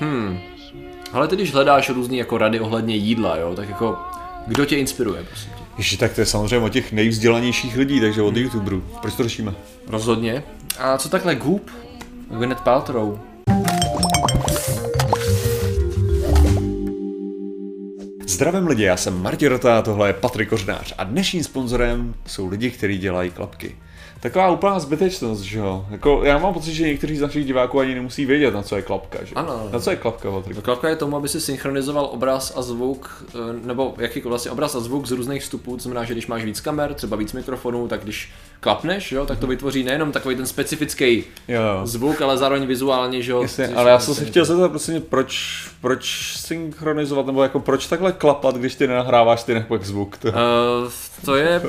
Hmm. Ale ty když hledáš různý jako rady ohledně jídla, jo, tak jako kdo tě inspiruje, prosím tě? Ježi, tak to je samozřejmě od těch nejvzdělanějších lidí, takže od youtuberů. Proč to řešíme? Rozhodně. A co takhle Goop? Gwyneth Paltrow. Zdravím lidi, já jsem Martin Rota, tohle je Patrik Kořnář a dnešním sponzorem jsou lidi, kteří dělají klapky. Taková úplná zbytečnost, že jo? Jako, já mám pocit, že někteří z našich diváků ani nemusí vědět, na co je klapka, že? Ano. Na co je klapka, Patrik? No, klapka je tomu, aby si synchronizoval obraz a zvuk, eh, nebo jaký vlastně obraz a zvuk z různých vstupů, to znamená, že když máš víc kamer, třeba víc mikrofonů, tak když klapneš, jo, tak to vytvoří nejenom takový ten specifický Jo. zvuk, ale zároveň vizuálně, že jo. Jasně, ale já jsem se chtěl zeptat, prostě, proč, proč synchronizovat, nebo jako proč takhle klapat, když ty nenahráváš ty pak zvuk? To... Uh, to je...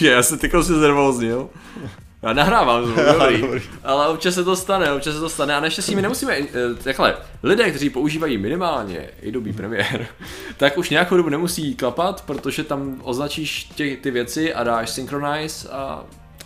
Já se tyko si znervóznil. Já nahrávám zvuk, dobrý. Dobrý. Ale občas se to stane, občas se to stane a naštěstí my nemusíme, eh, takhle, lidé, kteří používají minimálně Adobe Premiere, tak už nějakou dobu nemusí klapat, protože tam označíš tě, ty věci a dáš synchronize a,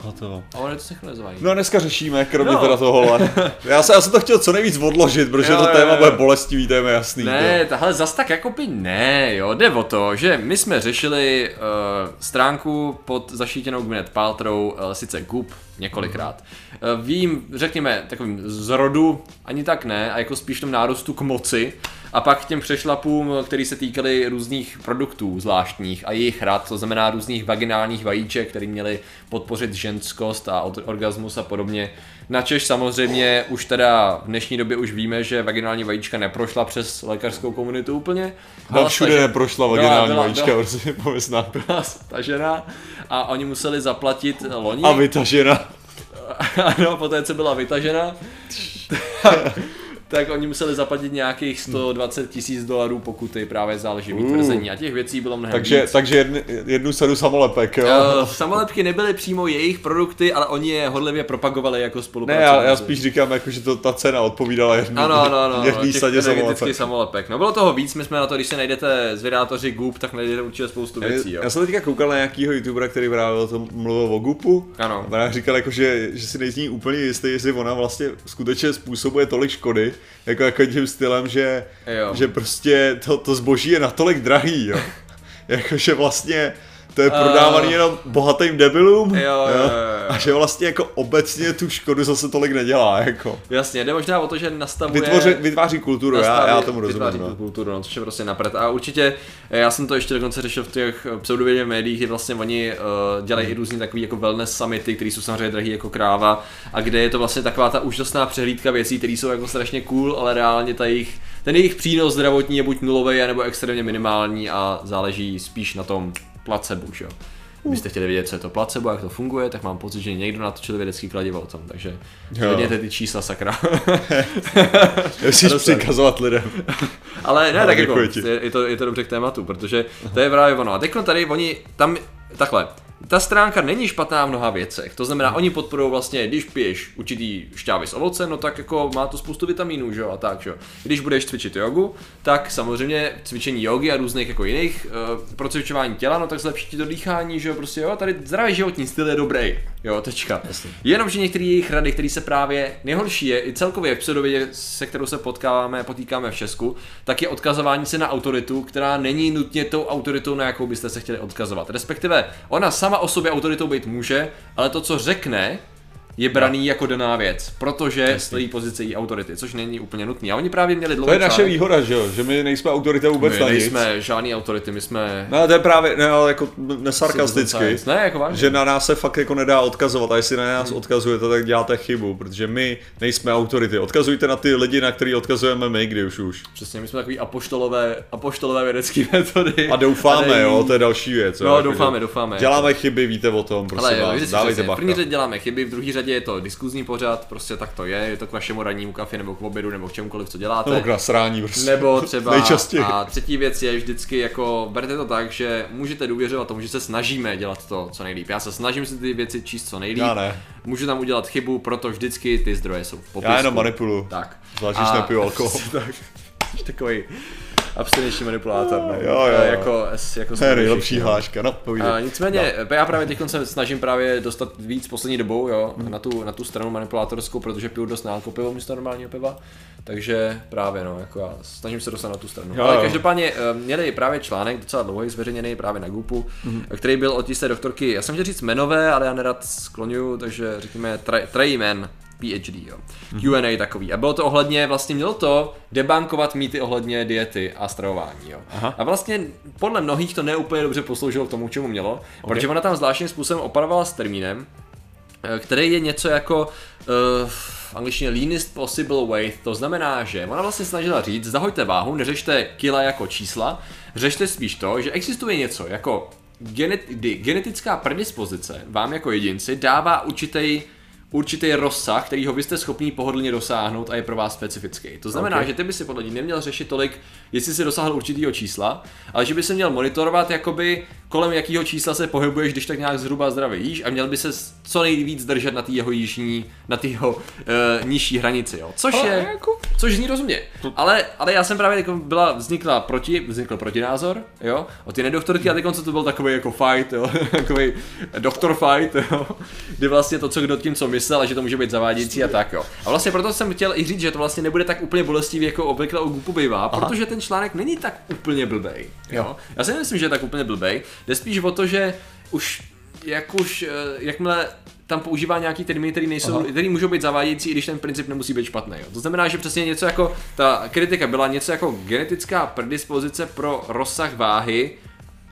A to. a ono to synchronizování. No a dneska řešíme, kromě No. teda tohohle. Já, se, já jsem to chtěl co nejvíc odložit, protože Jo, to jo, téma jo. bude bolestivý, to je jasný. Ne, tahle zas tak jakoby ne, jo, jde o to, že my jsme řešili uh, stránku pod zašítěnou Gwyneth Paltrow, uh, sice Goop, několikrát. Uh, vím, řekněme, takovým zrodu, ani tak ne, a jako spíš tom nárůstu k moci, a pak k těm přešlapům, který se týkaly různých produktů zvláštních a jejich rad, to znamená různých vaginálních vajíček, které měly podpořit ženskost a orgasmus a podobně. Načež samozřejmě už teda v dnešní době už víme, že vaginální vajíčka neprošla přes lékařskou komunitu úplně. No, Byla všude stažen- neprošla vaginální byla- vajíčka, byla- prostě pověsná. byla stažena a oni museli zaplatit loni. A vytažena. ano, poté co byla vytažena, tak oni museli zaplatit nějakých 120 tisíc dolarů pokuty právě záleží vytvrzení a těch věcí bylo mnohem Takže, víc. takže jednu, jednu sadu samolepek, jo? Uh, samolepky nebyly přímo jejich produkty, ale oni je hodlivě propagovali jako ne, spolupracovníci. já, já spíš říkám, jako, že to, ta cena odpovídala jednu, Ano, ano, ano, jedný těch sadě samolepek. samolepek. No bylo toho víc, my jsme na to, když se najdete zvědátoři Goop, tak najdete určitě spoustu věcí, jo. Já jsem teďka koukal na nějakýho youtubera, který právě o tom mluvil o Gupu. Ano. A říkal, jako, že, že si nejsní úplně jistý, jestli ona vlastně skutečně způsobuje tolik škody, jako, jako tím stylem, že, Jo. že prostě to, to zboží je natolik drahý, jo. Jakože vlastně to je prodávaný Eh. jenom bohatým debilům Jo, jo, jo, jo. a že vlastně jako obecně tu škodu zase tolik nedělá, jako. Jasně, jde možná o to, že nastavuje... Vytvoří, vytváří kulturu, já, nastaví- já tomu rozumím. vytváří No. kulturu, no, což je prostě napřed. A určitě, eh, já jsem to ještě dokonce řešil v těch eh, pseudovědě médiích, kdy vlastně oni uh, dělají i různý takový jako wellness summity, které jsou samozřejmě drahý jako kráva, a kde je to vlastně taková ta úžasná přehlídka věcí, které jsou jako strašně cool, ale reálně ta jejich, ten jejich přínos zdravotní je buď nulový, nebo extrémně minimální a záleží spíš na tom placebo, že jo. Kdybyste chtěli vědět, co je to placebo, jak to funguje, tak mám pocit, že někdo natočil vědecký kladivo o tom, takže Jo. zvedněte ty čísla, sakra. Musíš přikazovat lidem. Ale ne, Ale tak jako, je, je, to, je to dobře k tématu, protože to je právě ono. A teď tady oni, tam, takhle, ta stránka není špatná v mnoha věcech. To znamená, oni podporují vlastně, když piješ určitý šťávy z ovoce, no tak jako má to spoustu vitaminů, že jo, a tak, že jo. Když budeš cvičit jogu, tak samozřejmě cvičení jogy a různých jako jiných uh, pro cvičování těla, no tak zlepší ti to dýchání, že jo, prostě jo, tady zdravý životní styl je dobrý, jo, tečka. Jenomže některé jejich rady, které se právě nejhorší je i celkově v pseudovědě, se kterou se potkáváme, potýkáme v Česku, tak je odkazování se na autoritu, která není nutně tou autoritou, na jakou byste se chtěli odkazovat. Respektive ona sama o sobě autoritou být může, ale to, co řekne, je braný jako daná věc, protože stojí pozice jí autority, což není úplně nutný. A oni právě měli dlouhý To je naše článek. výhoda, že jo? Že my nejsme autorita vůbec My na nic. nejsme žádný autority, my jsme... No to je právě, ne, ale jako nesarkasticky. Ne, jako vážně. Že na nás se fakt jako nedá odkazovat a jestli na nás odkazujete, tak děláte chybu, protože my nejsme autority. Odkazujte na ty lidi, na který odkazujeme my, kdy už už. Přesně, my jsme takový apoštolové, apoštolové vědecké metody. A doufáme, tady- jo, to je další věc. jo, No, jako, doufáme, že doufáme. Děláme chyby, víte o tom, prosím Ale jo, vás, dávejte přesně. V bacha. první řadě děláme chyby, v druhé řadě je to diskuzní pořad, prostě tak to je, je to k vašemu rannímu kafi nebo k obědu nebo k čemukoliv, co děláte. Nebo k nasrání prostě. Nebo třeba Nejčastěji. a třetí věc je vždycky jako, berte to tak, že můžete důvěřovat tomu, že se snažíme dělat to co nejlíp. Já se snažím si ty věci číst co nejlíp. Já ne. Můžu tam udělat chybu, proto vždycky ty zdroje jsou v popisku. Já jenom manipuluju. Tak. Zvlášť, když nepiju alkohol. tak. Takový. Abstinenční manipulátor, no. Jo, jo, jo. Jako, jako To je nejlepší no. hláška, no povídej. A nicméně, no. já právě teď se snažím právě dostat víc poslední dobou, jo, na, tu, na tu stranu manipulátorskou, protože piju dost náalkopivo místo normálního piva, takže právě no, jako já snažím se dostat na tu stranu. Jo, Ale jo. každopádně eh, měli právě článek, docela dlouhý, zveřejněný právě na Goopu, mm-hmm. který byl od jisté doktorky, já jsem chtěl říct jmenové, ale já nerad skloňuju, takže řekněme Man, PhD, jo. Q&A takový. A bylo to ohledně, vlastně mělo to debankovat mýty ohledně diety a stravování, jo. Aha. A vlastně podle mnohých to neúplně dobře posloužilo k tomu, čemu mělo, okay. protože ona tam zvláštním způsobem operovala s termínem, eh, který je něco jako uh, v angličtině leanest possible weight, to znamená, že ona vlastně snažila říct, zahoďte váhu, neřešte kila jako čísla, řešte spíš to, že existuje něco jako genet, genetická predispozice vám jako jedinci dává určitý určitý rozsah, kterýho vy jste schopni pohodlně dosáhnout a je pro vás specifický. To znamená, Ok. že ty by si podle ní neměl řešit tolik, jestli jsi dosáhl určitého čísla, ale že by se měl monitorovat, jakoby kolem jakého čísla se pohybuješ, když tak nějak zhruba zdravě jíš a měl by se co nejvíc držet na té jeho jižní, na té jeho uh, nižší hranici, jo. Což Ale je, jako- což zní rozumně. Ale, ale já jsem právě jako byla, vznikla proti, vznikl protinázor, jo, od ty doktorky a teď to byl takový jako fight, jo, takový doktor fight, jo, kdy vlastně to, co kdo tím co myslel, a že to může být zavádějící a tak, jo. A vlastně proto jsem chtěl i říct, že to vlastně nebude tak úplně bolestivý, jako obvykle u Gupu bývá, protože ten článek není tak úplně blbej, jo. Já si nemyslím, že je tak úplně blbej, jde spíš o to, že už, jak už, eh, jakmile tam používá nějaký termíny, který nejsou, Aha. který můžou být zavádějící, i když ten princip nemusí být špatný. Jo. To znamená, že přesně něco jako, ta kritika byla něco jako genetická predispozice pro rozsah váhy,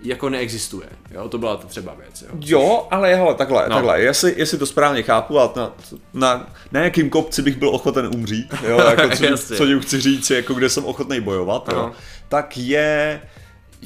jako neexistuje. Jo, to byla to třeba věc. Jo. Jo, ale hele, takhle, No. takhle, jestli, jestli to správně chápu, a na, na, na jakým kopci bych byl ochoten umřít, jo, jako co, co tím chci říct, jako kde jsem ochotný bojovat, jo, tak je,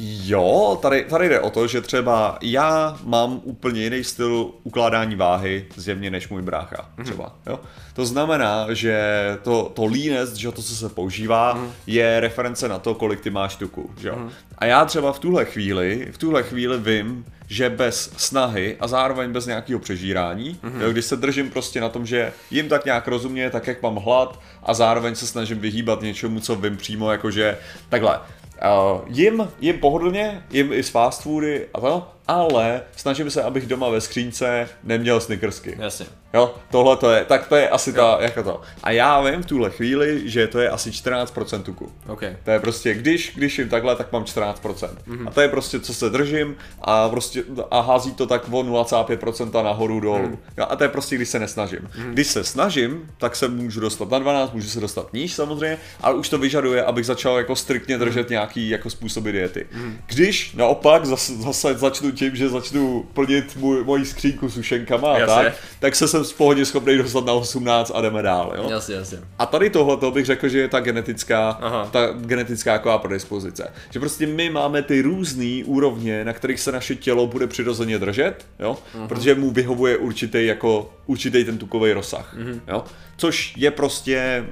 jo, tady, tady jde o to, že třeba já mám úplně jiný styl ukládání váhy zjevně než můj brácha, třeba, jo. To znamená, že to, to leanest, že to, co se používá, je reference na to, kolik ty máš tuku, že jo. A já třeba v tuhle chvíli, v tuhle chvíli vím, že bez snahy a zároveň bez nějakého přežírání, mm-hmm. jo, když se držím prostě na tom, že jim tak nějak rozumně, tak jak mám hlad a zároveň se snažím vyhýbat něčemu, co vím přímo, jakože takhle. Uh, jim, jim pohodlně, jim i z fast foody a to, ale snažím se, abych doma ve skřínce neměl snickersky. Jasně. Jo, tohle to je, tak to je asi ta, jako to. A já vím v tuhle chvíli, že to je asi 14% tuku. OK. To je prostě, když, když jim takhle, tak mám 14%. Mm-hmm. A to je prostě, co se držím a prostě a hází to tak o 0,5% nahoru dolů. Mm. Jo, a to je prostě, když se nesnažím. Mm. Když se snažím, tak se můžu dostat na 12, můžu se dostat níž samozřejmě, ale už to vyžaduje, abych začal jako striktně držet nějaký jako způsoby diety. Mm. Když naopak zase, zase začnu tím, že začnu plnit můj, moji skřínku sušenkama a Jasně. tak, tak se jsem v pohodě schopný dostat na 18 a jdeme dál. Jo? Jasně, jasně. A tady tohle to bych řekl, že je ta genetická, Aha. ta genetická jako predispozice. Že prostě my máme ty různé úrovně, na kterých se naše tělo bude přirozeně držet, jo? protože mu vyhovuje určitý jako určitý ten tukový rozsah. Jo? Což je prostě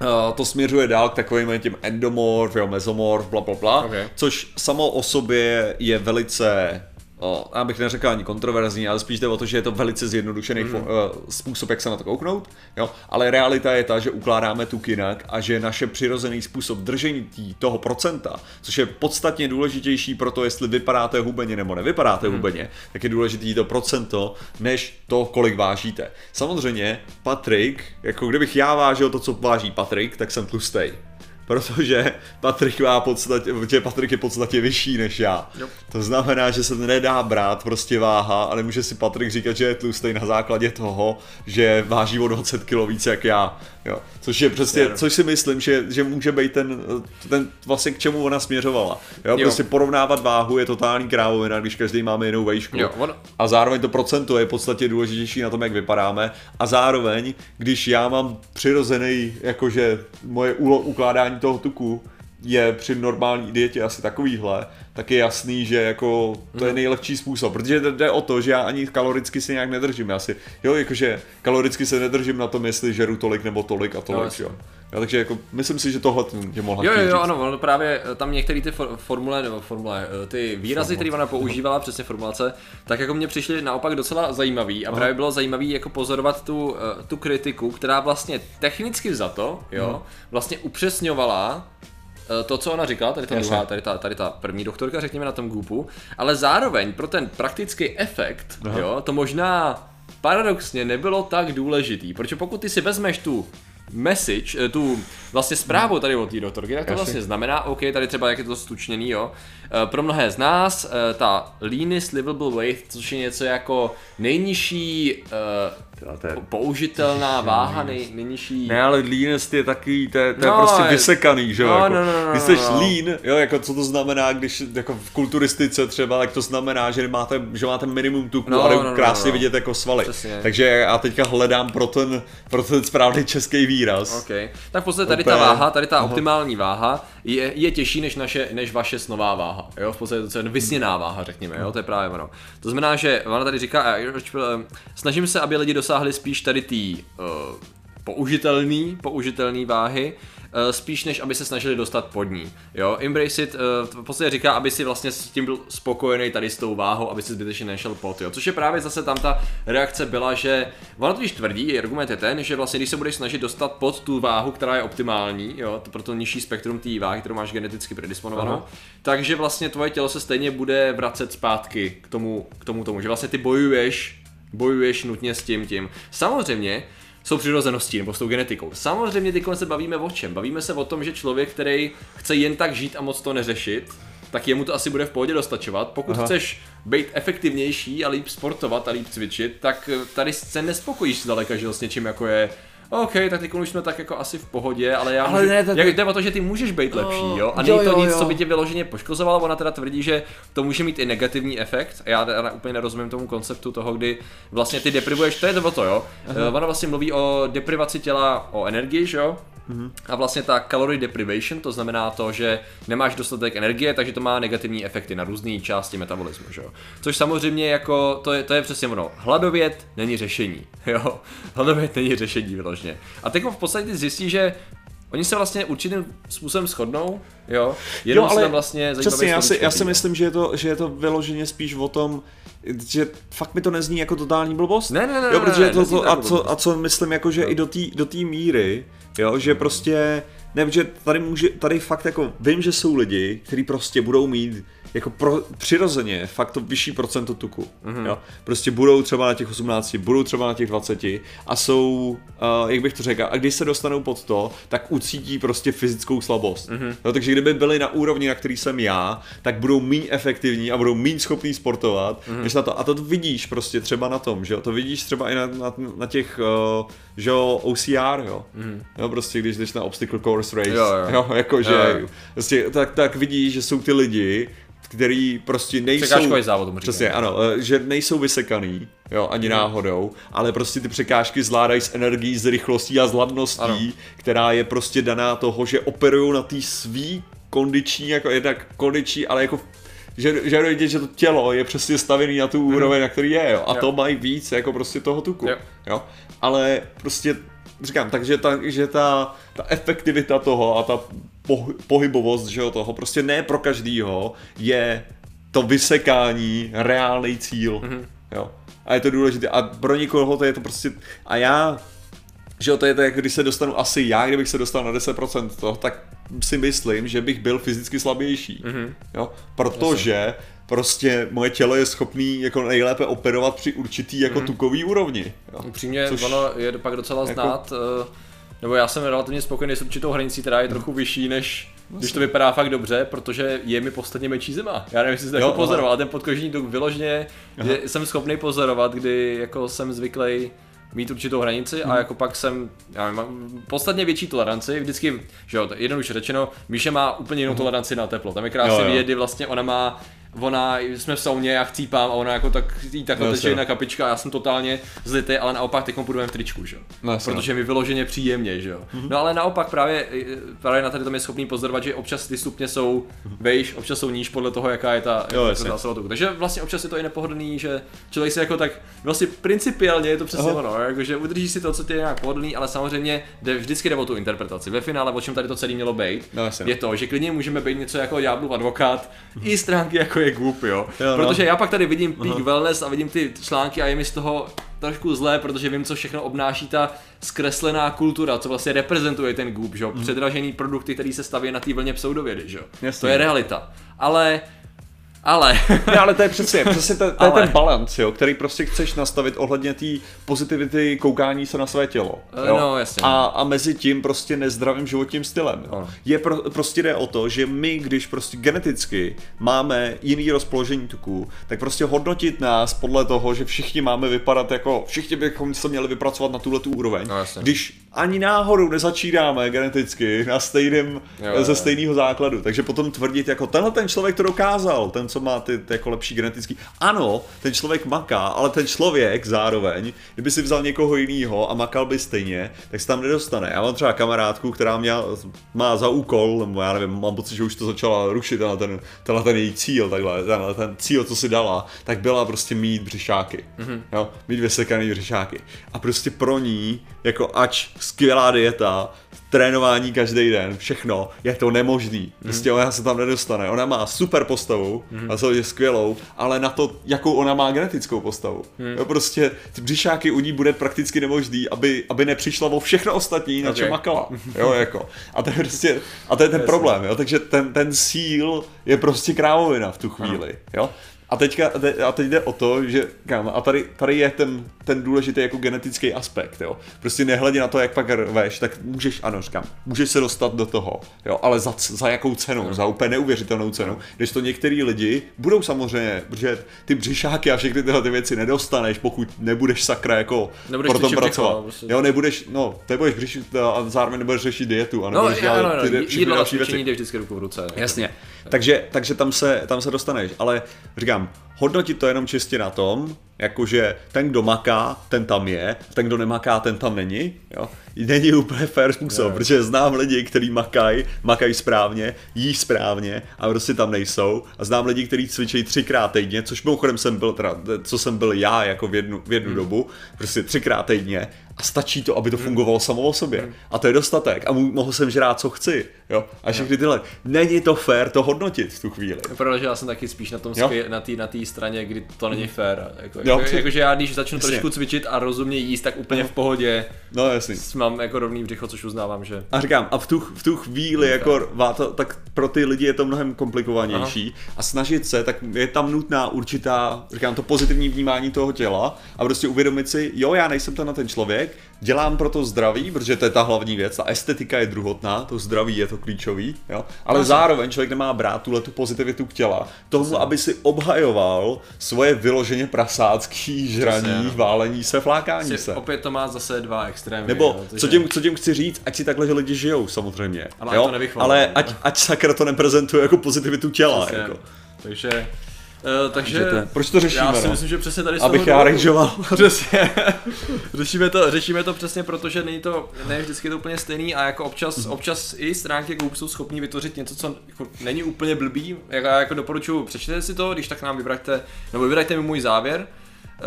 Uh, to směřuje dál k takovým těm endomorf, jo, mesomorf, bla, bla, bla, Ok. což samo o sobě je velice O, já bych neřekl ani kontroverzní, ale spíš jde o to, že je to velice zjednodušený mm. uh, způsob, jak se na to kouknout. Jo? Ale realita je ta, že ukládáme tuk jinak a že naše přirozený způsob držení tý, toho procenta, což je podstatně důležitější pro to, jestli vypadáte hubeně nebo nevypadáte mm. hubeně, tak je důležitý to procento, než to, kolik vážíte. Samozřejmě Patrik, jako kdybych já vážil to, co váží Patrik, tak jsem tlustej. Protože Patrik má podstatě, že Patrik je v podstatě vyšší než já. Jo. To znamená, že se nedá brát prostě váha a nemůže si Patrik říkat, že je tlustý na základě toho, že váží o 20 kg víc jak já. Jo. Což je přesně, Jo. což si myslím, že, že může být ten, ten vlastně k čemu ona směřovala. Jo, Jo. prostě porovnávat váhu je totální krávovina, když každý máme jinou vejšku. Jo, ono- A zároveň to procento je v podstatě důležitější na tom, jak vypadáme. A zároveň, když já mám přirozený, jakože moje ulo- ukládání toho tuku je při normální dietě asi takovýhle, tak je jasný, že jako to je nejlepší způsob, protože jde- o to, že já ani kaloricky se nějak nedržím, já si, jo, jakože kaloricky se nedržím na tom, jestli žeru tolik nebo tolik a tolik, jasně. jo. jo. takže jako myslím si, že tohle je mohla Jo, jo, jo, ano, ono právě eh, tam některé ty for, formule, nebo formule, eh, ty výrazy, které ona používala, přesně formulace, tak jako mně přišly naopak docela zajímavý a právě bylo zajímavý jako pozorovat tu, eh, tu kritiku, která vlastně technicky vzato, jo, vlastně upřesňovala to, co ona říkala, tady ta Jasně. druhá, tady ta, tady ta první doktorka, řekněme na tom Goopu, ale zároveň pro ten praktický efekt, jo, to možná paradoxně nebylo tak důležitý, protože pokud ty si vezmeš tu message, eh, tu vlastně zprávu tady od té doktorky, tak to Jasně. vlastně znamená, OK, tady třeba jak je to stučněný, jo. Eh, Pro mnohé z nás eh, ta leanest livable weight, což je něco jako nejnižší je- použitelná váha, nej, nejnižší... Ne, ale leanest je taky, to je, to je No, prostě vysekaný, že jo? No, jako, no, no, no, Když jsi no. lean, jo, jako co to znamená, když jako v kulturistice třeba, tak to znamená, že máte, že máte minimum tuku No, a jde no, no, krásně no. vidět jako svaly. Přesně. Takže já teďka hledám pro ten, pro ten správný český výraz. OK. Tak v podstatě tady Úplně- ta váha, tady ta optimální váha je, je těžší než, naše, než vaše snová váha. Jo? V podstatě to je vysněná váha, řekněme, jo? to je právě ono. To znamená, že ona tady říká, a, eh, snažím se, aby lidi dosáhli spíš tady té uh, použitelný, použitelný váhy, eh, spíš než aby se snažili dostat pod ní. Jo, Embrace It eh, v podstatě říká, aby si vlastně s tím byl spokojený tady s tou váhou, aby si zbytečně nešel pod, jo. Což je právě zase tam ta reakce byla, že ona totiž tvrdí, argument je ten, že vlastně když se budeš snažit dostat pod tu váhu, která je optimální, jo, to pro to nižší spektrum té váhy, kterou máš geneticky predisponovanou, Aha. takže vlastně tvoje tělo se stejně bude vracet zpátky k tomu, k tomu, tomu, že vlastně ty bojuješ, bojuješ nutně s tím tím. Samozřejmě, jsou přirozeností nebo s tou genetikou. Samozřejmě teď se bavíme o čem? Bavíme se o tom, že člověk, který chce jen tak žít a moc to neřešit, tak jemu to asi bude v pohodě dostačovat. Pokud Aha. Chceš být efektivnější a líp sportovat a líp cvičit, tak tady se nespokojíš zdaleka, že s něčím jako je OK, tak teď už jsme tak jako asi v pohodě, ale já Ale můžu, ne, tak- jak jde o to, že ty můžeš být lepší, jo? A není to jo, nic, jo. co by tě vyloženě poškozovalo, ona teda tvrdí, že to může mít i negativní efekt. A já teda úplně nerozumím tomu konceptu toho, kdy vlastně ty deprivuješ, to je to o to, jo. Uh, ona vlastně mluví o deprivaci těla o energii, že jo? A vlastně ta calorie deprivation, to znamená to, že nemáš dostatek energie, takže to má negativní efekty na různé části metabolismu, že jo. Což samozřejmě jako, to je, to je přesně ono, hladovět není řešení, jo. Hladovět není řešení vyloženě. A teď v podstatě ty zjistí, že Oni se vlastně určitým způsobem shodnou, jo, jenom Jo, se ale tam vlastně Přesně, já si, já si myslím, že je, to, že je to vyloženě spíš o tom, že fakt mi to nezní jako totální blbost. Ne, ne, ne, jo, ne, protože ne, to, nezní to, to a, jako co, blbost. a co myslím, jako, že i do té do té míry, jo, že prostě, ne, že tady může, tady fakt jako, vím, že jsou lidi, kteří prostě budou mít jako pro, přirozeně fakt to vyšší procento tuku. Mm-hmm. Jo? Prostě budou třeba na těch 18, budou třeba na těch 20 a jsou, uh, jak bych to řekl, a když se dostanou pod to, tak ucítí prostě fyzickou slabost. Mm-hmm. Jo? Takže kdyby byli na úrovni, na který jsem já, tak budou méně efektivní a budou méně schopní sportovat, mm-hmm. než na to. A to vidíš prostě třeba na tom, že jo? To vidíš třeba i na, na, na těch, uh, že jo, OCR, jo? Mm-hmm. jo? Prostě když jdeš na obstacle course race, Jo, jo. jo jakože, prostě, tak, tak vidíš, že jsou ty lidi, který prostě nejsou... Překážkový závod říkají. Přesně, ano, eh, že nejsou vysekaný, jo, ani náhodou, ale prostě ty překážky zvládají s energií, s rychlostí a s ladností, Ano. která je prostě daná toho, že operují na té svý kondiční, jako jednak kondiční, ale jako že, že vidět, že to tělo je přesně stavěné na tu úroveň, na který je, jo. A Jo. to mají víc jako prostě toho tuku. Jo. Jo. Ale prostě říkám, takže ta, že ta, ta efektivita toho a ta pohy- pohybovost, že jo, toho prostě ne pro každýho je to vysekání reálný cíl. Mm-hmm. Jo. A je to důležité. A pro někoho to je to prostě... A já že jo, to je tak, když se dostanu asi já, kdybych se dostal na 10% toho, tak si myslím, že bych byl fyzicky slabější. Mm-hmm. Jo, protože prostě moje tělo je schopný jako nejlépe operovat při určitý jako mm-hmm. tukový úrovni. Jo. Upřímně, Což- ono je pak docela jako- znát, eh, nebo já jsem relativně spokojený s určitou hranicí, která je trochu vyšší, než když to vypadá fakt dobře, protože je mi podstatně menší zima. Já nevím, jestli jste to jako pozoroval, ale ten podkožní tuk vyloženě, že jsem schopný pozorovat, kdy jako jsem zvyklý mít určitou hranici Mhm. a jako pak jsem, já nevím, mám podstatně větší toleranci, vždycky, že jo, to je jednoduše řečeno, Míše má úplně jinou toleranci na teplo, tam je krásně Mhm. Vidět, kdy vlastně ona má Ona, jsme v sauně, já chcípám a ona jako tak, jí takhle Jo, teče jo. na kapička a já jsem totálně zlitý, ale naopak teď budeme v tričku, že jo. No, Protože mi vyloženě příjemně, že jo. No ale naopak právě, právě na tady tom je schopný pozorovat, že občas ty stupně jsou vejš, občas jsou níž podle toho, jaká je ta, Jo, ta tuku. Takže vlastně občas je to i nepohodlný, že člověk si jako tak, vlastně principiálně je to přesně Aha. ono, jako, že udrží si to, co ti je nějak pohodlný, ale samozřejmě jde, vždycky jde o tu interpretaci. Ve finále, o čem tady to celé mělo být, No, jasně. je to, že klidně můžeme být něco jako ďáblův advokát, i stránky jako je Goop, jo. Jo, no. Protože já pak tady vidím Peak Wellness a vidím ty články a je mi z toho trošku zlé, protože vím, co všechno obnáší ta zkreslená kultura, co vlastně reprezentuje ten Goop, že jo? Mhm. Předražený produkty, který se staví na té vlně pseudovědy, že jo? To je realita. Ale, ale, Ne, ale to je přesně, přesně to, to je Ale- ten balans, jo, který prostě chceš nastavit ohledně té pozitivity koukání se na své tělo. Eh, Jo? no, jasně. A, a mezi tím prostě nezdravým životním stylem. Jo? Ano. Je pro, prostě jde o to, že my, když prostě geneticky máme jiný rozpoložení tuků, tak prostě hodnotit nás podle toho, že všichni máme vypadat jako, všichni bychom se měli vypracovat na tuhle tu úroveň. No, jasně. když ani náhodou nezačínáme geneticky na stejném, Jo, ze stejného základu. Takže potom tvrdit, jako tenhle ten člověk to dokázal, ten, co má ty, ty jako lepší genetický. Ano, ten člověk maká, ale ten člověk zároveň, kdyby si vzal někoho jiného a makal by stejně, tak se tam nedostane. Já mám třeba kamarádku, která mě má za úkol, nebo já nevím, mám pocit, že už to začala rušit, tenhle ten, tenhle ten její cíl, takhle, tenhle ten cíl, co si dala, tak byla prostě mít břišáky. Mm-hmm. Jo, mít vysekaný břišáky. A prostě pro ní, jako ač skvělá dieta, trénování každý den, všechno, je to nemožný. Prostě ona se tam nedostane. Ona má super postavu, a to je skvělou, ale na to, jakou ona má genetickou postavu. Jo, prostě ty břišáky u ní bude prakticky nemožný, aby, aby nepřišla o všechno ostatní, na čem makala. Jo, jako. A to je prostě, a to je ten problém, jo. Takže ten, ten síl je prostě krávovina v tu chvíli, jo. A teďka, a te- a teď jde o to, že kam, a tady, tady je ten, ten důležitý jako genetický aspekt, jo. Prostě nehledě na to, jak pak rveš, tak můžeš, ano, říkám, můžeš se dostat do toho, jo, ale za, za jakou cenu, za úplně neuvěřitelnou cenu, když to některý lidi budou samozřejmě, protože ty břišáky a všechny tyhle ty věci nedostaneš, pokud nebudeš sakra jako Nebudeš pro tom břicho, pracovat. no, prostě. Jo, nebudeš, no, nebudeš řešit a zároveň nebudeš řešit dietu a no, nebudeš ano, dělat ano, ty všechny jídlo a další cvičení věci. jde vždycky ruku v ruce. Jasně. Takže, takže tam, se, tam se dostaneš. Ale říkám, hodnotit to jenom čistě na tom, jakože ten, kdo maká, ten tam je, ten, kdo nemaká, ten tam není. Jo? Není úplně fair způsob, Jo. protože znám lidi, kteří makají, makají správně, jí správně a prostě tam nejsou. A znám lidi, kteří cvičí třikrát týdně, což mimochodem jsem byl, teda, co jsem byl já jako v jednu, v jednu dobu, prostě třikrát týdně a stačí to, aby to fungovalo samo o sobě. A to je dostatek. A mohl jsem žrát, co chci. Jo? A všechny tyhle. Není to fér to hodnotit v tu chvíli. Je pravda, že já jsem taky spíš na tom na té na té straně, kdy to není fér. Jako, Jo. jako, jakože já když začnu Jasně. trošku cvičit a rozumně jíst, tak úplně v pohodě No jasný. mám jako rovný břicho, což uznávám, že A říkám, a v tu, v tu chvíli, jako, vá to, tak pro ty lidi je to mnohem komplikovanější a snažit se, tak je tam nutná určitá, říkám to pozitivní vnímání toho těla a prostě uvědomit si, jo, já nejsem tenhle ten člověk, dělám pro to zdraví, protože to je ta hlavní věc, ta estetika je druhotná, to zdraví je to klíčový, jo, ale zároveň člověk nemá brát tuhle tu pozitivitu k těla, tomu, aby si obhajoval svoje vyloženě prasácký žraní, no. válení se, flákání si, se. opět to má zase dva extrémy. Nebo jo, co, tím, co tím chci říct, ať si takhle že lidi žijou samozřejmě. Ale ať jo? to. Ale ať, ať sakra to neprezentuje jako pozitivitu těla. Přesně. Jako. Takže, uh, takže, to je- proč to řešíme, Já si no? myslím, že přesně tady Abych já rangeoval. Přesně. řešíme, to, řešíme to přesně proto, že není to, ne vždycky je to úplně stejný a jako občas, Mhm. občas i stránky Goop jsou schopní vytvořit něco, co jako není úplně blbý. Já jako doporučuji, přečtěte si to, když tak nám vybraťte, nebo vybraťte mi můj závěr,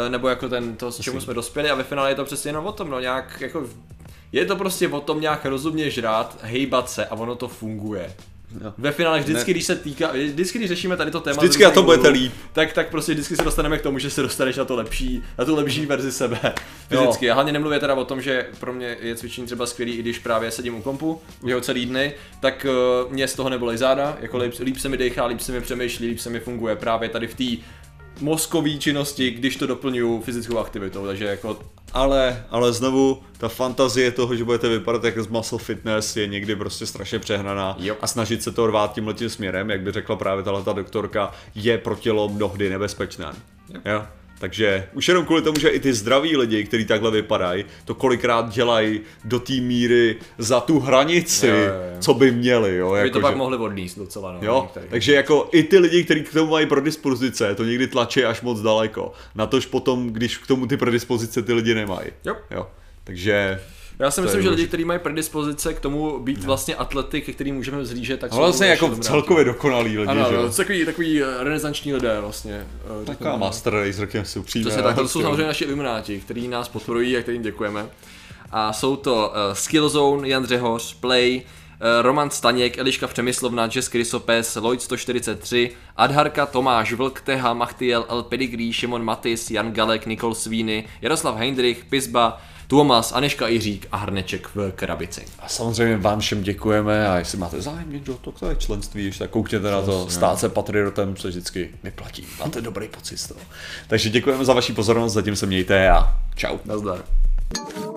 eh, nebo jako ten, to, s čemu jsme dospěli a ve finále je to přesně jenom o tom, no nějak jako je to prostě o tom nějak rozumně žrát, hejbat se a ono to funguje. Jo. Ve finále vždycky, Ne. když se týká, vždycky, když řešíme tady to téma, Vždycky na to budete líp. Tak, tak prostě vždycky se dostaneme k tomu, že se dostaneš na to lepší, na tu lepší verzi sebe. Vždycky. A hlavně nemluvě teda o tom, že pro mě je cvičení třeba skvělý, i když právě sedím u kompu, jeho celý dny, tak uh, mě z toho nebolej záda, jako líp, líp se mi dechá, líp se mi přemýšlí, líp se mi funguje právě tady v té mozkové činnosti, když to doplňuju fyzickou aktivitou, takže jako Ale, ale znovu, ta fantazie toho, že budete vypadat jako z muscle fitness je někdy prostě strašně přehnaná Jo. a snažit se to rvát tímhletím směrem, jak by řekla právě tahle ta doktorka, je pro tělo mnohdy nebezpečné. Jo. Takže už jenom kvůli tomu, že i ty zdraví lidi, kteří takhle vypadají, to kolikrát dělají do té míry za tu hranici, Jo, jo, jo. co by měli. Jo, by jako to pak že- mohli odníst docela. No, Jo, takže jako i ty lidi, kteří k tomu mají predispozice, to někdy tlačí až moc daleko. Natož potom, když k tomu ty predispozice ty lidi nemají. Jo. jo. Takže Já si To myslím, že lidi, kteří mají predispozice k tomu být vlastně atlety, ke kterým můžeme vzlížet, tak no, vlastně jsou jako dobrá. celkově dokonalý lidi, Ano, že jo. jsou takový, takový eh, renesanční lidé vlastně. eh, Taková řekněme. master race, řekněme si upřímně. Přesně tak, to jsou samozřejmě naši ilumináti, kteří nás podporují a kterým děkujeme. A jsou to uh, Skillzone, Jan Řehoř, Play, Roman Staněk, Eliška Přemyslovna, Jess Krysopes, Lloyd 143, Adharka, Tomáš, Vlk, Teha, Machtiel, El Pedigree, Šimon Matis, Jan Galek, Nikol Svíny, Jaroslav Heindrich, Pizba, Tuomas, Aneška Jiřík a Hrneček v krabici. A samozřejmě vám všem děkujeme a jestli máte zájem někdo, to, to je členství, tak koukněte na to, stát se patriotem se vždycky vyplatí. Máte dobrý pocit z toho. Takže děkujeme za vaši pozornost, zatím se mějte a čau. Nazdar. Thank you.